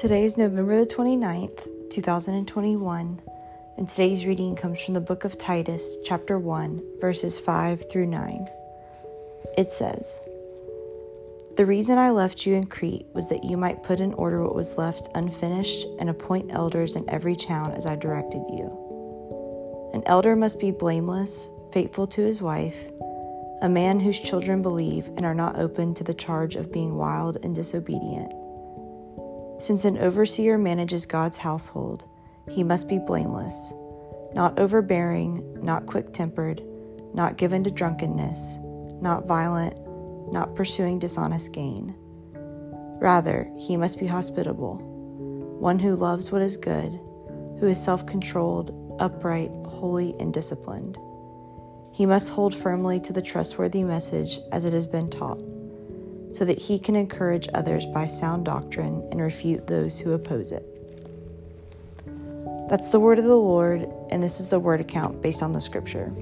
Today is November the 29th, 2021, and today's reading comes from the book of Titus, chapter 1, verses 5 through 9. It says, The reason I left you in Crete was that you might put in order what was left unfinished and appoint elders in every town as I directed you. An elder must be blameless, faithful to his wife, a man whose children believe and are not open to the charge of being wild and disobedient. Since an overseer manages God's household, he must be blameless, not overbearing, not quick tempered, not given to drunkenness, not violent, not pursuing dishonest gain. Rather, he must be hospitable, one who loves what is good, who is self controlled, upright, holy, and disciplined. He must hold firmly to the trustworthy message as it has been taught so that he can encourage others by sound doctrine and refute those who oppose it. That's the word of the Lord, and this is the word account based on the scripture.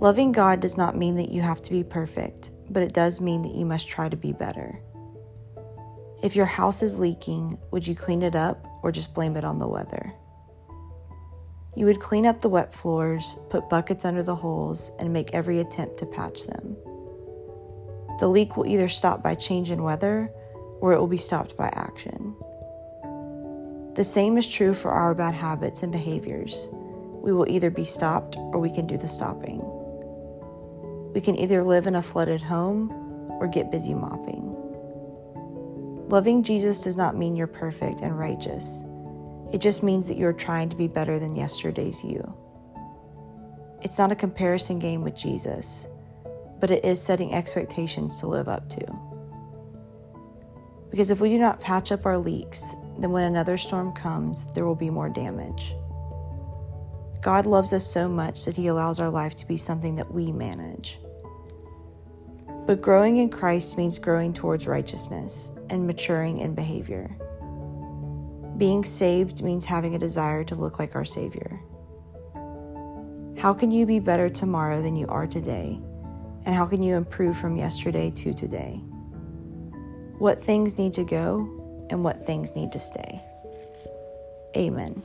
Loving God does not mean that you have to be perfect, but it does mean that you must try to be better. If your house is leaking, would you clean it up or just blame it on the weather? You would clean up the wet floors, put buckets under the holes, and make every attempt to patch them. The leak will either stop by change in weather or it will be stopped by action. The same is true for our bad habits and behaviors. We will either be stopped or we can do the stopping. We can either live in a flooded home or get busy mopping. Loving Jesus does not mean you're perfect and righteous. It just means that you're trying to be better than yesterday's you. It's not a comparison game with Jesus but it is setting expectations to live up to. Because if we do not patch up our leaks, then when another storm comes, there will be more damage. God loves us so much that He allows our life to be something that we manage. But growing in Christ means growing towards righteousness and maturing in behavior. Being saved means having a desire to look like our Savior. How can you be better tomorrow than you are today? And how can you improve from yesterday to today? What things need to go and what things need to stay? Amen.